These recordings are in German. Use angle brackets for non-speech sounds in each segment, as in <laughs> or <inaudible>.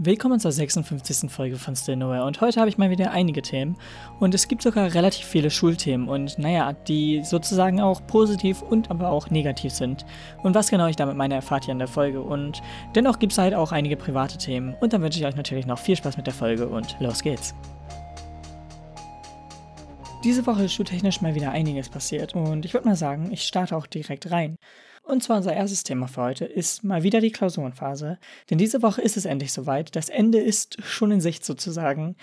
Willkommen zur 56. Folge von Still Nowhere und heute habe ich mal wieder einige Themen und es gibt sogar relativ viele Schulthemen und naja, die sozusagen auch positiv und aber auch negativ sind. Und was genau ich damit meine, erfahrt ihr in der Folge und dennoch gibt es halt auch einige private Themen und dann wünsche ich euch natürlich noch viel Spaß mit der Folge und los geht's. Diese Woche ist schultechnisch mal wieder einiges passiert und ich würde mal sagen, ich starte auch direkt rein. Und zwar unser erstes Thema für heute ist mal wieder die Klausurenphase. Denn diese Woche ist es endlich soweit. Das Ende ist schon in Sicht sozusagen.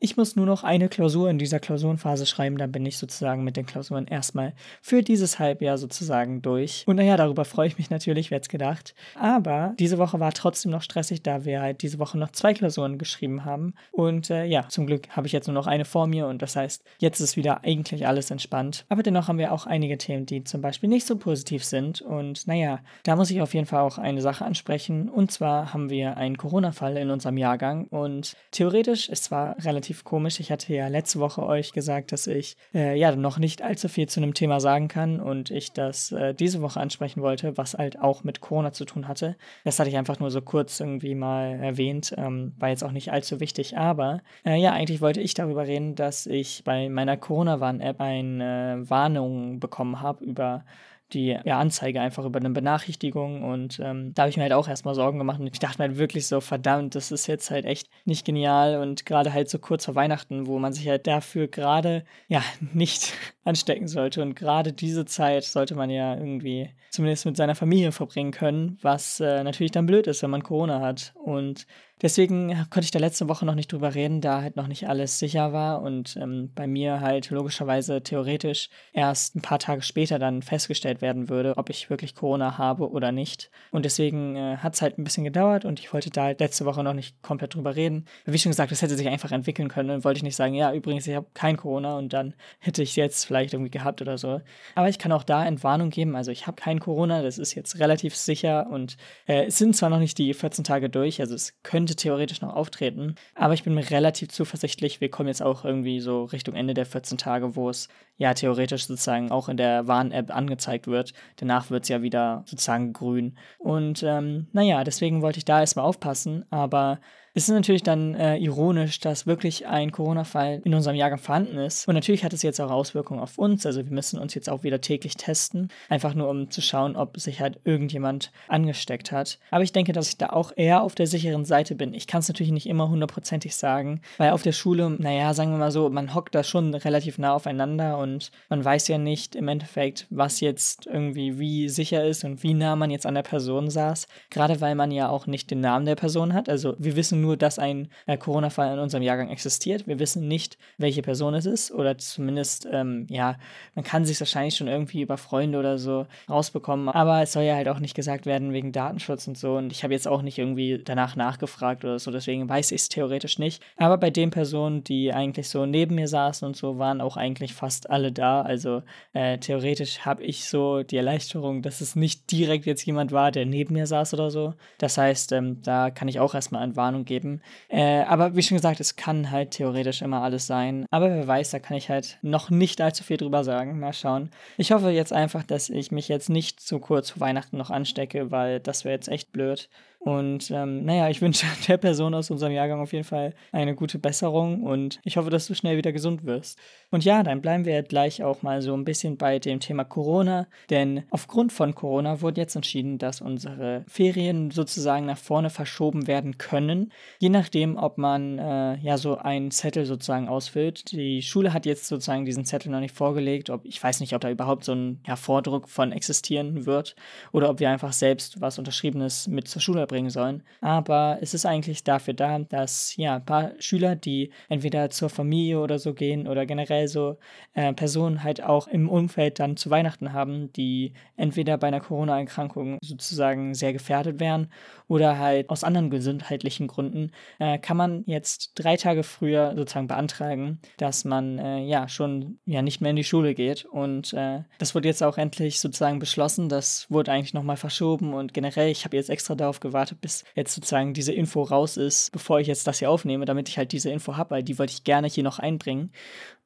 Ich muss nur noch eine Klausur in dieser Klausurenphase schreiben, dann bin ich sozusagen mit den Klausuren erstmal für dieses Halbjahr sozusagen durch. Und naja, darüber freue ich mich natürlich, wer es gedacht. Aber diese Woche war trotzdem noch stressig, da wir halt diese Woche noch zwei Klausuren geschrieben haben. Und äh, ja, zum Glück habe ich jetzt nur noch eine vor mir und das heißt, jetzt ist wieder eigentlich alles entspannt. Aber dennoch haben wir auch einige Themen, die zum Beispiel nicht so positiv sind. Und naja, da muss ich auf jeden Fall auch eine Sache ansprechen. Und zwar haben wir einen Corona-Fall in unserem Jahrgang und theoretisch ist zwar relativ relativ komisch. Ich hatte ja letzte Woche euch gesagt, dass ich äh, ja noch nicht allzu viel zu einem Thema sagen kann und ich das äh, diese Woche ansprechen wollte, was halt auch mit Corona zu tun hatte. Das hatte ich einfach nur so kurz irgendwie mal erwähnt, ähm, war jetzt auch nicht allzu wichtig, aber äh, ja, eigentlich wollte ich darüber reden, dass ich bei meiner Corona-Warn-App eine Warnung bekommen habe über die ja, Anzeige einfach über eine Benachrichtigung und ähm, da habe ich mir halt auch erstmal Sorgen gemacht und ich dachte mir halt wirklich so, verdammt, das ist jetzt halt echt nicht genial und gerade halt so kurz vor Weihnachten, wo man sich halt dafür gerade ja nicht anstecken sollte und gerade diese Zeit sollte man ja irgendwie zumindest mit seiner Familie verbringen können, was äh, natürlich dann blöd ist, wenn man Corona hat und Deswegen konnte ich da letzte Woche noch nicht drüber reden, da halt noch nicht alles sicher war und ähm, bei mir halt logischerweise theoretisch erst ein paar Tage später dann festgestellt werden würde, ob ich wirklich Corona habe oder nicht. Und deswegen äh, hat es halt ein bisschen gedauert und ich wollte da halt letzte Woche noch nicht komplett drüber reden. Wie schon gesagt, das hätte sich einfach entwickeln können und wollte ich nicht sagen, ja, übrigens, ich habe kein Corona und dann hätte ich jetzt vielleicht irgendwie gehabt oder so. Aber ich kann auch da Entwarnung geben, also ich habe kein Corona, das ist jetzt relativ sicher und äh, es sind zwar noch nicht die 14 Tage durch, also es könnte könnte theoretisch noch auftreten. Aber ich bin mir relativ zuversichtlich, wir kommen jetzt auch irgendwie so Richtung Ende der 14 Tage, wo es ja theoretisch sozusagen auch in der Warn-App angezeigt wird. Danach wird es ja wieder sozusagen grün. Und ähm, naja, deswegen wollte ich da erstmal aufpassen. Aber es ist natürlich dann äh, ironisch, dass wirklich ein Corona-Fall in unserem Jahrgang vorhanden ist. Und natürlich hat es jetzt auch Auswirkungen auf uns. Also wir müssen uns jetzt auch wieder täglich testen. Einfach nur, um zu schauen, ob sich halt irgendjemand angesteckt hat. Aber ich denke, dass ich da auch eher auf der sicheren Seite bin. Ich kann es natürlich nicht immer hundertprozentig sagen, weil auf der Schule, naja, sagen wir mal so, man hockt da schon relativ nah aufeinander und man weiß ja nicht im Endeffekt, was jetzt irgendwie wie sicher ist und wie nah man jetzt an der Person saß. Gerade weil man ja auch nicht den Namen der Person hat. Also wir wissen wissen nur, dass ein äh, Corona-Fall in unserem Jahrgang existiert. Wir wissen nicht, welche Person es ist oder zumindest, ähm, ja, man kann sich wahrscheinlich schon irgendwie über Freunde oder so rausbekommen. Aber es soll ja halt auch nicht gesagt werden wegen Datenschutz und so. Und ich habe jetzt auch nicht irgendwie danach nachgefragt oder so, deswegen weiß ich es theoretisch nicht. Aber bei den Personen, die eigentlich so neben mir saßen und so, waren auch eigentlich fast alle da. Also äh, theoretisch habe ich so die Erleichterung, dass es nicht direkt jetzt jemand war, der neben mir saß oder so. Das heißt, ähm, da kann ich auch erstmal an Warnung geben. Äh, aber wie schon gesagt, es kann halt theoretisch immer alles sein. Aber wer weiß, da kann ich halt noch nicht allzu viel drüber sagen. Mal schauen. Ich hoffe jetzt einfach, dass ich mich jetzt nicht zu kurz vor Weihnachten noch anstecke, weil das wäre jetzt echt blöd. Und ähm, naja, ich wünsche <laughs> der Person aus unserem Jahrgang auf jeden Fall eine gute Besserung und ich hoffe, dass du schnell wieder gesund wirst. Und ja, dann bleiben wir gleich auch mal so ein bisschen bei dem Thema Corona, denn aufgrund von Corona wurde jetzt entschieden, dass unsere Ferien sozusagen nach vorne verschoben werden können, je nachdem, ob man äh, ja so einen Zettel sozusagen ausfüllt. Die Schule hat jetzt sozusagen diesen Zettel noch nicht vorgelegt, ob ich weiß nicht, ob da überhaupt so ein ja, Vordruck von existieren wird oder ob wir einfach selbst was Unterschriebenes mit zur Schule bringen sollen. Aber es ist eigentlich dafür da, dass ja ein paar Schüler, die entweder zur Familie oder so gehen oder generell so äh, Personen halt auch im Umfeld dann zu Weihnachten haben, die entweder bei einer Corona-Erkrankung sozusagen sehr gefährdet wären oder halt aus anderen gesundheitlichen Gründen, äh, kann man jetzt drei Tage früher sozusagen beantragen, dass man äh, ja schon ja nicht mehr in die Schule geht. Und äh, das wurde jetzt auch endlich sozusagen beschlossen. Das wurde eigentlich nochmal verschoben und generell, ich habe jetzt extra darauf gewartet, warte, bis jetzt sozusagen diese Info raus ist, bevor ich jetzt das hier aufnehme, damit ich halt diese Info habe, weil die wollte ich gerne hier noch einbringen.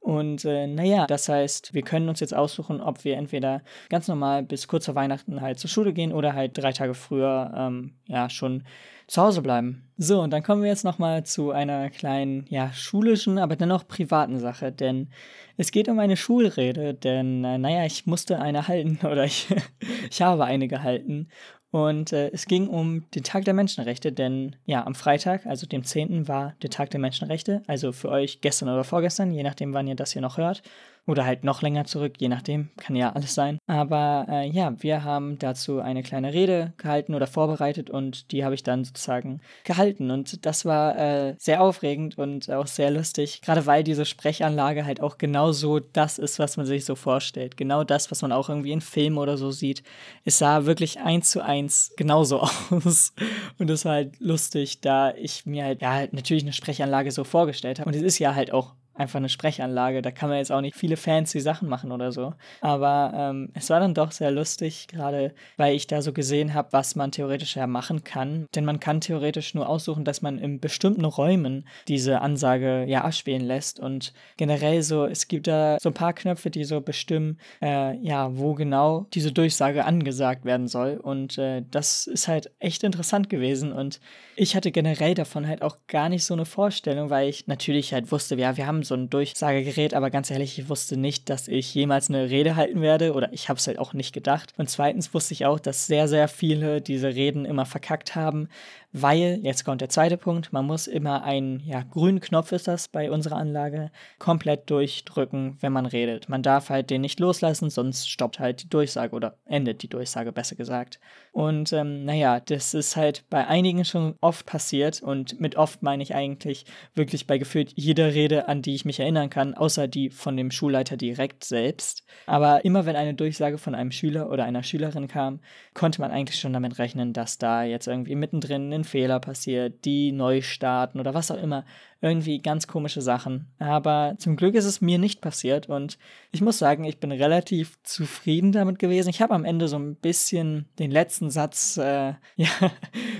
Und äh, naja, das heißt, wir können uns jetzt aussuchen, ob wir entweder ganz normal bis kurz vor Weihnachten halt zur Schule gehen oder halt drei Tage früher ähm, ja schon zu Hause bleiben. So, und dann kommen wir jetzt nochmal zu einer kleinen, ja, schulischen, aber dennoch privaten Sache, denn es geht um eine Schulrede, denn, äh, naja, ich musste eine halten <laughs> oder ich, ich habe eine gehalten und äh, es ging um den Tag der Menschenrechte, denn ja, am Freitag, also dem 10. war der Tag der Menschenrechte, also für euch gestern oder vorgestern, je nachdem, wann ihr das hier noch hört. Oder halt noch länger zurück, je nachdem, kann ja alles sein. Aber äh, ja, wir haben dazu eine kleine Rede gehalten oder vorbereitet und die habe ich dann sozusagen gehalten. Und das war äh, sehr aufregend und auch sehr lustig, gerade weil diese Sprechanlage halt auch genau so das ist, was man sich so vorstellt. Genau das, was man auch irgendwie in Filmen oder so sieht. Es sah wirklich eins zu eins genauso <laughs> aus. Und das war halt lustig, da ich mir halt, ja, natürlich eine Sprechanlage so vorgestellt habe. Und es ist ja halt auch einfach eine Sprechanlage. Da kann man jetzt auch nicht viele fancy Sachen machen oder so. Aber ähm, es war dann doch sehr lustig, gerade weil ich da so gesehen habe, was man theoretisch ja machen kann. Denn man kann theoretisch nur aussuchen, dass man in bestimmten Räumen diese Ansage ja abspielen lässt. Und generell so, es gibt da so ein paar Knöpfe, die so bestimmen, äh, ja, wo genau diese Durchsage angesagt werden soll. Und äh, das ist halt echt interessant gewesen. Und ich hatte generell davon halt auch gar nicht so eine Vorstellung, weil ich natürlich halt wusste, ja, wir haben so ein Durchsagegerät, aber ganz ehrlich, ich wusste nicht, dass ich jemals eine Rede halten werde oder ich habe es halt auch nicht gedacht. Und zweitens wusste ich auch, dass sehr, sehr viele diese Reden immer verkackt haben, weil, jetzt kommt der zweite Punkt, man muss immer einen, ja, grünen Knopf ist das bei unserer Anlage, komplett durchdrücken, wenn man redet. Man darf halt den nicht loslassen, sonst stoppt halt die Durchsage oder endet die Durchsage, besser gesagt. Und ähm, naja, das ist halt bei einigen schon oft passiert und mit oft meine ich eigentlich wirklich bei gefühlt jeder Rede, an die ich mich erinnern kann, außer die von dem Schulleiter direkt selbst. Aber immer wenn eine Durchsage von einem Schüler oder einer Schülerin kam, konnte man eigentlich schon damit rechnen, dass da jetzt irgendwie mittendrin ein Fehler passiert, die neu starten oder was auch immer irgendwie ganz komische Sachen. Aber zum Glück ist es mir nicht passiert und ich muss sagen, ich bin relativ zufrieden damit gewesen. Ich habe am Ende so ein bisschen den letzten Satz äh, <laughs> ja,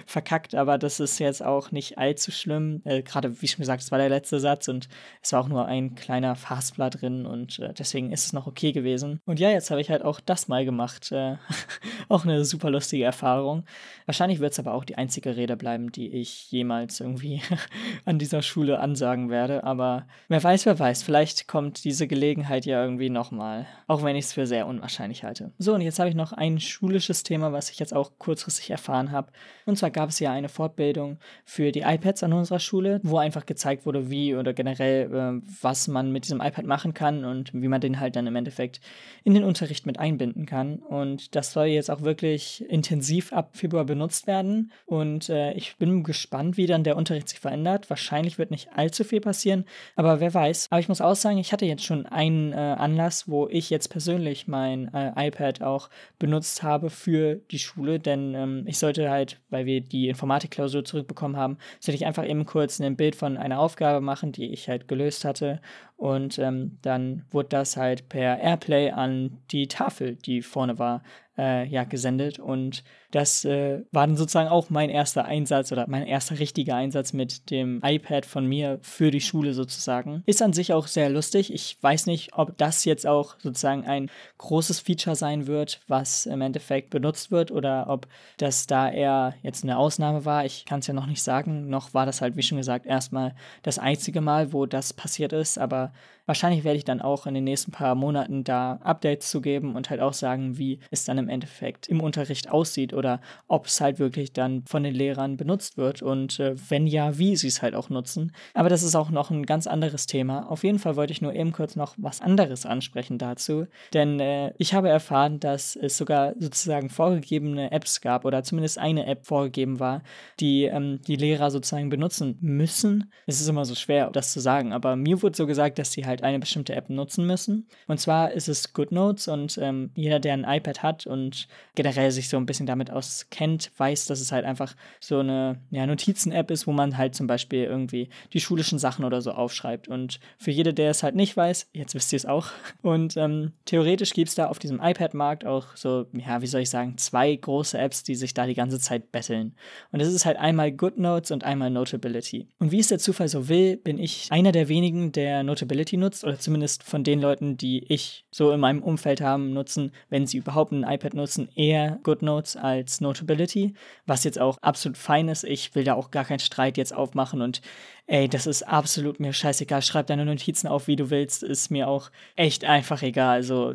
verkackt, aber das ist jetzt auch nicht allzu schlimm. Äh, Gerade wie schon gesagt, es war der letzte Satz und es war auch nur ein kleiner Fastblatt drin und äh, deswegen ist es noch okay gewesen. Und ja, jetzt habe ich halt auch das mal gemacht. Äh, <laughs> auch eine super lustige Erfahrung. Wahrscheinlich wird es aber auch die einzige Rede bleiben, die ich jemals irgendwie <laughs> an dieser Schule ansagen werde, aber wer weiß, wer weiß, vielleicht kommt diese Gelegenheit ja irgendwie nochmal, auch wenn ich es für sehr unwahrscheinlich halte. So, und jetzt habe ich noch ein schulisches Thema, was ich jetzt auch kurzfristig erfahren habe. Und zwar gab es ja eine Fortbildung für die iPads an unserer Schule, wo einfach gezeigt wurde, wie oder generell, äh, was man mit diesem iPad machen kann und wie man den halt dann im Endeffekt in den Unterricht mit einbinden kann. Und das soll jetzt auch wirklich intensiv ab Februar benutzt werden. Und äh, ich bin gespannt, wie dann der Unterricht sich verändert. Wahrscheinlich wird nicht allzu viel passieren, aber wer weiß. Aber ich muss auch sagen, ich hatte jetzt schon einen äh, Anlass, wo ich jetzt persönlich mein äh, iPad auch benutzt habe für die Schule, denn ähm, ich sollte halt, weil wir die Informatikklausur zurückbekommen haben, sollte ich einfach eben kurz ein Bild von einer Aufgabe machen, die ich halt gelöst hatte und ähm, dann wurde das halt per Airplay an die Tafel, die vorne war, äh, ja, gesendet. Und das äh, war dann sozusagen auch mein erster Einsatz oder mein erster richtiger Einsatz mit dem iPad von mir für die Schule sozusagen. Ist an sich auch sehr lustig. Ich weiß nicht, ob das jetzt auch sozusagen ein großes Feature sein wird, was im Endeffekt benutzt wird oder ob das da eher jetzt eine Ausnahme war. Ich kann es ja noch nicht sagen. Noch war das halt, wie schon gesagt, erstmal das einzige Mal, wo das passiert ist. Aber wahrscheinlich werde ich dann auch in den nächsten paar Monaten da Updates zu geben und halt auch sagen, wie es dann im Endeffekt im Unterricht aussieht oder ob es halt wirklich dann von den Lehrern benutzt wird und äh, wenn ja, wie sie es halt auch nutzen. Aber das ist auch noch ein ganz anderes Thema. Auf jeden Fall wollte ich nur eben kurz noch was anderes ansprechen dazu, denn äh, ich habe erfahren, dass es sogar sozusagen vorgegebene Apps gab oder zumindest eine App vorgegeben war, die ähm, die Lehrer sozusagen benutzen müssen. Es ist immer so schwer, das zu sagen, aber mir wurde so gesagt, dass sie halt eine bestimmte App nutzen müssen. Und zwar ist es GoodNotes und ähm, jeder, der ein iPad hat und generell sich so ein bisschen damit auskennt, weiß, dass es halt einfach so eine ja, Notizen-App ist, wo man halt zum Beispiel irgendwie die schulischen Sachen oder so aufschreibt. Und für jede, der es halt nicht weiß, jetzt wisst ihr es auch. <laughs> Und ähm, theoretisch gibt es da auf diesem iPad-Markt auch so, ja, wie soll ich sagen, zwei große Apps, die sich da die ganze Zeit betteln. Und das ist halt einmal GoodNotes und einmal Notability. Und wie es der Zufall so will, bin ich einer der wenigen, der Notability nutzt, oder zumindest von den Leuten, die ich so in meinem Umfeld haben, nutzen, wenn sie überhaupt ein iPad nutzen, eher GoodNotes als Notability, was jetzt auch absolut fein ist. Ich will da auch gar keinen Streit jetzt aufmachen und ey, das ist absolut mir scheißegal. Schreib deine Notizen auf, wie du willst, ist mir auch echt einfach egal. Also,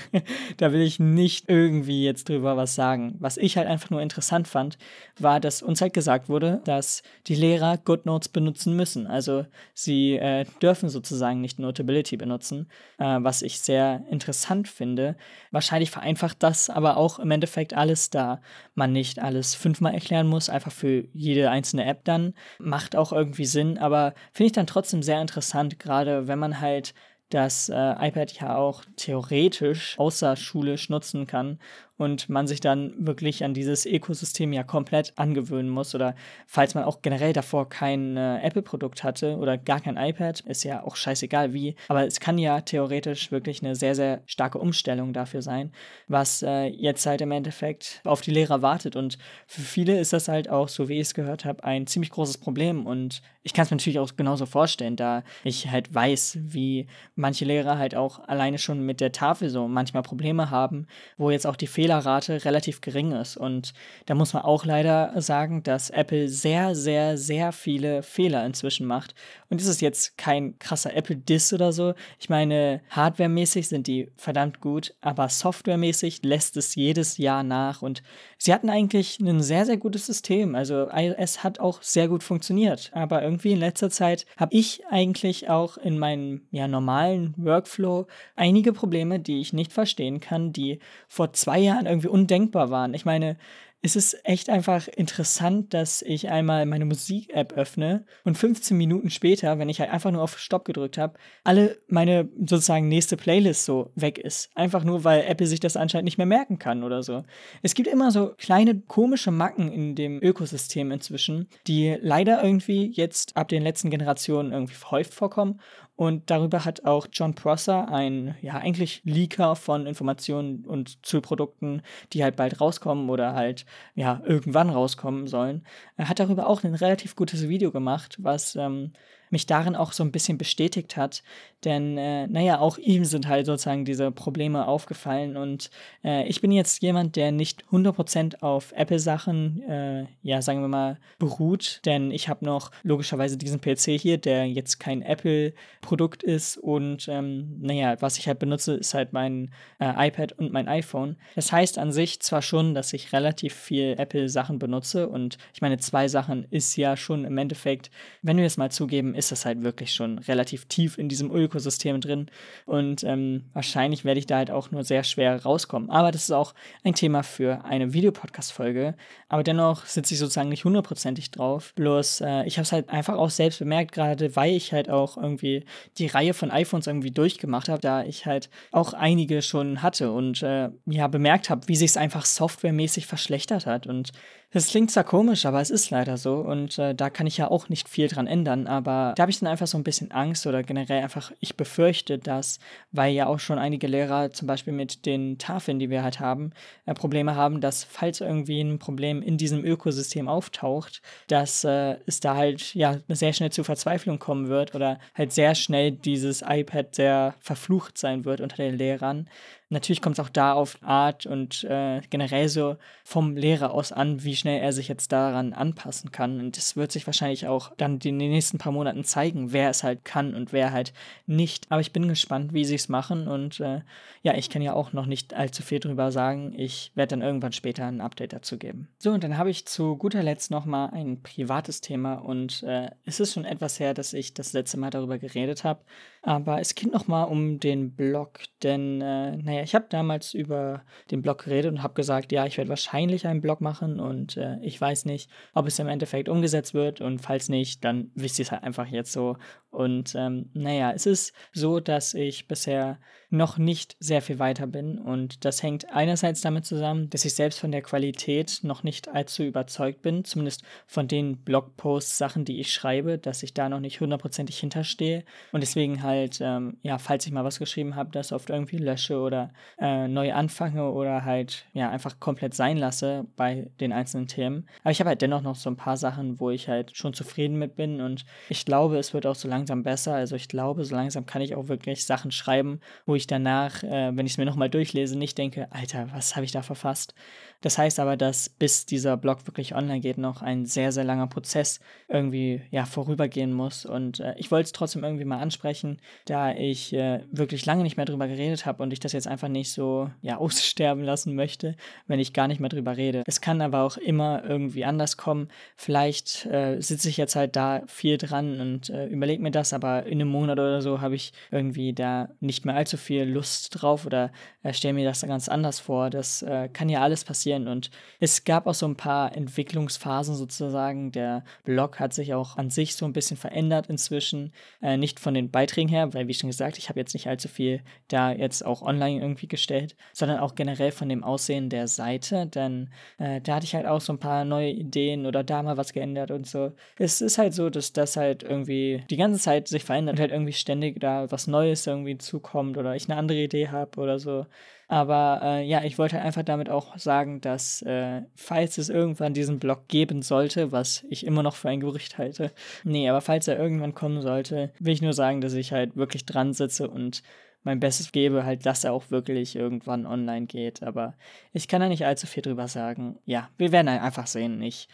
<laughs> da will ich nicht irgendwie jetzt drüber was sagen. Was ich halt einfach nur interessant fand, war, dass uns halt gesagt wurde, dass die Lehrer GoodNotes benutzen müssen. Also, sie äh, dürfen sozusagen nicht Notability benutzen, äh, was ich sehr interessant finde. Wahrscheinlich vereinfacht das aber auch im Endeffekt alles, da man nicht alles fünfmal erklären muss, einfach für jede einzelne App dann. Macht auch irgendwie Sinn aber finde ich dann trotzdem sehr interessant, gerade wenn man halt das äh, iPad ja auch theoretisch außerschulisch nutzen kann und man sich dann wirklich an dieses Ökosystem ja komplett angewöhnen muss oder falls man auch generell davor kein äh, Apple-Produkt hatte oder gar kein iPad, ist ja auch scheißegal wie, aber es kann ja theoretisch wirklich eine sehr, sehr starke Umstellung dafür sein, was äh, jetzt halt im Endeffekt auf die Lehrer wartet und für viele ist das halt auch, so wie ich es gehört habe, ein ziemlich großes Problem und ich kann es mir natürlich auch genauso vorstellen, da ich halt weiß, wie manche Lehrer halt auch alleine schon mit der Tafel so manchmal Probleme haben, wo jetzt auch die Fehler Fehlerrate relativ gering ist. Und da muss man auch leider sagen, dass Apple sehr, sehr, sehr viele Fehler inzwischen macht. Und das ist jetzt kein krasser Apple-Diss oder so. Ich meine, hardwaremäßig sind die verdammt gut, aber softwaremäßig lässt es jedes Jahr nach. Und sie hatten eigentlich ein sehr, sehr gutes System. Also iOS hat auch sehr gut funktioniert. Aber irgendwie in letzter Zeit habe ich eigentlich auch in meinem ja, normalen Workflow einige Probleme, die ich nicht verstehen kann, die vor zwei Jahren irgendwie undenkbar waren. Ich meine, es ist echt einfach interessant, dass ich einmal meine Musik-App öffne und 15 Minuten später, wenn ich halt einfach nur auf Stopp gedrückt habe, alle meine sozusagen nächste Playlist so weg ist. Einfach nur, weil Apple sich das anscheinend nicht mehr merken kann oder so. Es gibt immer so kleine komische Macken in dem Ökosystem inzwischen, die leider irgendwie jetzt ab den letzten Generationen irgendwie häufig vorkommen und darüber hat auch John Prosser, ein ja eigentlich Leaker von Informationen und zu Produkten, die halt bald rauskommen oder halt ja irgendwann rauskommen sollen, er hat darüber auch ein relativ gutes Video gemacht, was ähm, mich darin auch so ein bisschen bestätigt hat. Denn, äh, naja, auch ihm sind halt sozusagen diese Probleme aufgefallen. Und äh, ich bin jetzt jemand, der nicht 100% auf Apple-Sachen, äh, ja, sagen wir mal, beruht. Denn ich habe noch logischerweise diesen PC hier, der jetzt kein Apple-Produkt ist. Und, ähm, naja, was ich halt benutze, ist halt mein äh, iPad und mein iPhone. Das heißt an sich zwar schon, dass ich relativ viel Apple-Sachen benutze. Und ich meine, zwei Sachen ist ja schon im Endeffekt, wenn wir es mal zugeben, ist das halt wirklich schon relativ tief in diesem Ökosystem drin. Und ähm, wahrscheinlich werde ich da halt auch nur sehr schwer rauskommen. Aber das ist auch ein Thema für eine Videopodcast-Folge. Aber dennoch sitze ich sozusagen nicht hundertprozentig drauf. Bloß, äh, ich habe es halt einfach auch selbst bemerkt, gerade weil ich halt auch irgendwie die Reihe von iPhones irgendwie durchgemacht habe, da ich halt auch einige schon hatte und äh, ja bemerkt habe, wie sich es einfach softwaremäßig verschlechtert hat. Und das klingt zwar komisch, aber es ist leider so und äh, da kann ich ja auch nicht viel dran ändern, aber da habe ich dann einfach so ein bisschen Angst oder generell einfach, ich befürchte das, weil ja auch schon einige Lehrer zum Beispiel mit den Tafeln, die wir halt haben, äh, Probleme haben, dass falls irgendwie ein Problem in diesem Ökosystem auftaucht, dass äh, es da halt ja sehr schnell zu Verzweiflung kommen wird oder halt sehr schnell dieses iPad sehr verflucht sein wird unter den Lehrern, Natürlich kommt es auch da auf Art und äh, generell so vom Lehrer aus an, wie schnell er sich jetzt daran anpassen kann. Und es wird sich wahrscheinlich auch dann in den nächsten paar Monaten zeigen, wer es halt kann und wer halt nicht. Aber ich bin gespannt, wie sie es machen. Und äh, ja, ich kann ja auch noch nicht allzu viel drüber sagen. Ich werde dann irgendwann später ein Update dazu geben. So, und dann habe ich zu guter Letzt nochmal ein privates Thema. Und äh, es ist schon etwas her, dass ich das letzte Mal darüber geredet habe. Aber es geht nochmal um den Blog, denn, äh, naja, ich habe damals über den Blog geredet und habe gesagt, ja, ich werde wahrscheinlich einen Blog machen und äh, ich weiß nicht, ob es im Endeffekt umgesetzt wird und falls nicht, dann wisst ihr es halt einfach jetzt so. Und ähm, naja, es ist so, dass ich bisher noch nicht sehr viel weiter bin und das hängt einerseits damit zusammen, dass ich selbst von der Qualität noch nicht allzu überzeugt bin, zumindest von den Blogposts, Sachen, die ich schreibe, dass ich da noch nicht hundertprozentig hinterstehe und deswegen halt, ähm, ja, falls ich mal was geschrieben habe, das oft irgendwie lösche oder äh, neu anfange oder halt, ja, einfach komplett sein lasse bei den einzelnen Themen. Aber ich habe halt dennoch noch so ein paar Sachen, wo ich halt schon zufrieden mit bin und ich glaube, es wird auch so langsam besser. Also ich glaube, so langsam kann ich auch wirklich Sachen schreiben, wo ich danach, äh, wenn ich es mir nochmal durchlese, nicht denke, Alter, was habe ich da verfasst? Das heißt aber, dass bis dieser Blog wirklich online geht, noch ein sehr, sehr langer Prozess irgendwie ja vorübergehen muss. Und äh, ich wollte es trotzdem irgendwie mal ansprechen, da ich äh, wirklich lange nicht mehr drüber geredet habe und ich das jetzt einfach nicht so ja <laughs> aussterben lassen möchte, wenn ich gar nicht mehr drüber rede. Es kann aber auch immer irgendwie anders kommen. Vielleicht äh, sitze ich jetzt halt da viel dran und äh, überlege mir das, aber in einem Monat oder so habe ich irgendwie da nicht mehr allzu viel Lust drauf oder äh, stelle mir das ganz anders vor. Das äh, kann ja alles passieren passieren. Und es gab auch so ein paar Entwicklungsphasen sozusagen. Der Blog hat sich auch an sich so ein bisschen verändert inzwischen. Äh, nicht von den Beiträgen her, weil wie schon gesagt, ich habe jetzt nicht allzu viel da jetzt auch online irgendwie gestellt, sondern auch generell von dem Aussehen der Seite. Denn äh, da hatte ich halt auch so ein paar neue Ideen oder da mal was geändert und so. Es ist halt so, dass das halt irgendwie die ganze Zeit sich verändert halt irgendwie ständig da was Neues irgendwie zukommt oder ich eine andere Idee habe oder so. Aber äh, ja, ich wollte einfach damit auch sagen, dass äh, falls es irgendwann diesen Blog geben sollte, was ich immer noch für ein Gerücht halte, nee, aber falls er irgendwann kommen sollte, will ich nur sagen, dass ich halt wirklich dran sitze und mein Bestes gebe, halt, dass er auch wirklich irgendwann online geht. Aber ich kann da nicht allzu viel drüber sagen. Ja, wir werden einfach sehen. Ich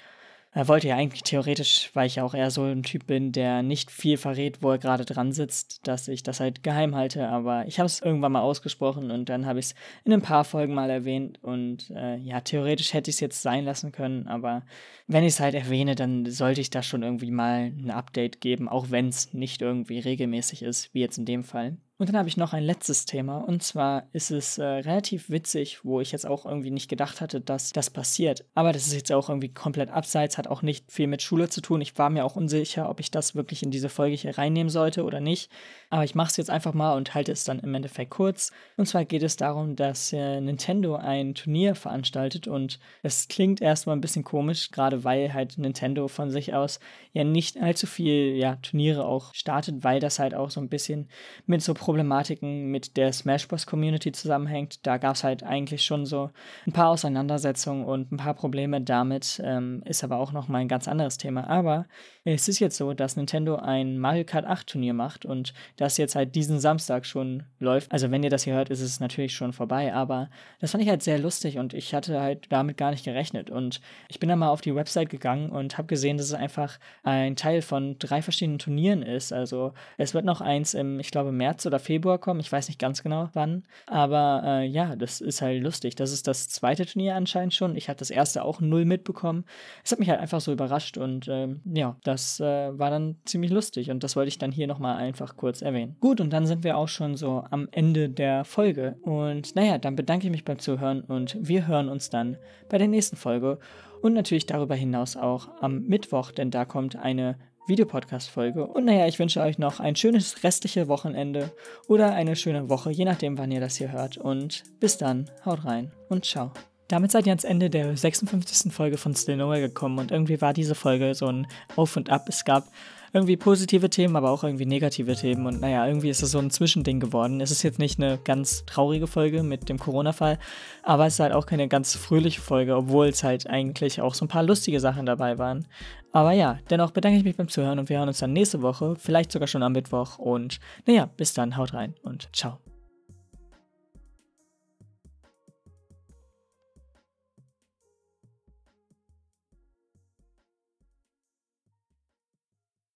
er wollte ja eigentlich theoretisch, weil ich ja auch eher so ein Typ bin, der nicht viel verrät, wo er gerade dran sitzt, dass ich das halt geheim halte. Aber ich habe es irgendwann mal ausgesprochen und dann habe ich es in ein paar Folgen mal erwähnt. Und äh, ja, theoretisch hätte ich es jetzt sein lassen können. Aber wenn ich es halt erwähne, dann sollte ich da schon irgendwie mal ein Update geben, auch wenn es nicht irgendwie regelmäßig ist, wie jetzt in dem Fall. Und dann habe ich noch ein letztes Thema. Und zwar ist es äh, relativ witzig, wo ich jetzt auch irgendwie nicht gedacht hatte, dass das passiert. Aber das ist jetzt auch irgendwie komplett abseits, hat auch nicht viel mit Schule zu tun. Ich war mir auch unsicher, ob ich das wirklich in diese Folge hier reinnehmen sollte oder nicht. Aber ich mache es jetzt einfach mal und halte es dann im Endeffekt kurz. Und zwar geht es darum, dass äh, Nintendo ein Turnier veranstaltet. Und es klingt erstmal ein bisschen komisch, gerade weil halt Nintendo von sich aus ja nicht allzu viel ja, Turniere auch startet, weil das halt auch so ein bisschen mit so Problematiken mit der Smash Bros. Community zusammenhängt. Da gab es halt eigentlich schon so ein paar Auseinandersetzungen und ein paar Probleme damit. Ähm, ist aber auch nochmal ein ganz anderes Thema. Aber es ist jetzt so, dass Nintendo ein Mario Kart 8 Turnier macht und das jetzt halt diesen Samstag schon läuft. Also wenn ihr das hier hört, ist es natürlich schon vorbei, aber das fand ich halt sehr lustig und ich hatte halt damit gar nicht gerechnet. Und ich bin dann mal auf die Website gegangen und habe gesehen, dass es einfach ein Teil von drei verschiedenen Turnieren ist. Also es wird noch eins im, ich glaube, März oder oder Februar kommen. Ich weiß nicht ganz genau wann. Aber äh, ja, das ist halt lustig. Das ist das zweite Turnier anscheinend schon. Ich hatte das erste auch null mitbekommen. Es hat mich halt einfach so überrascht und ähm, ja, das äh, war dann ziemlich lustig und das wollte ich dann hier nochmal einfach kurz erwähnen. Gut, und dann sind wir auch schon so am Ende der Folge. Und naja, dann bedanke ich mich beim Zuhören und wir hören uns dann bei der nächsten Folge und natürlich darüber hinaus auch am Mittwoch, denn da kommt eine Videopodcast-Folge. Und naja, ich wünsche euch noch ein schönes restliche Wochenende oder eine schöne Woche, je nachdem, wann ihr das hier hört. Und bis dann, haut rein und ciao. Damit seid ihr ans Ende der 56. Folge von Still Nowhere gekommen und irgendwie war diese Folge so ein Auf und Ab. Es gab irgendwie positive Themen, aber auch irgendwie negative Themen. Und naja, irgendwie ist es so ein Zwischending geworden. Es ist jetzt nicht eine ganz traurige Folge mit dem Corona-Fall, aber es ist halt auch keine ganz fröhliche Folge, obwohl es halt eigentlich auch so ein paar lustige Sachen dabei waren. Aber ja, dennoch bedanke ich mich beim Zuhören und wir hören uns dann nächste Woche, vielleicht sogar schon am Mittwoch. Und naja, bis dann, haut rein und ciao.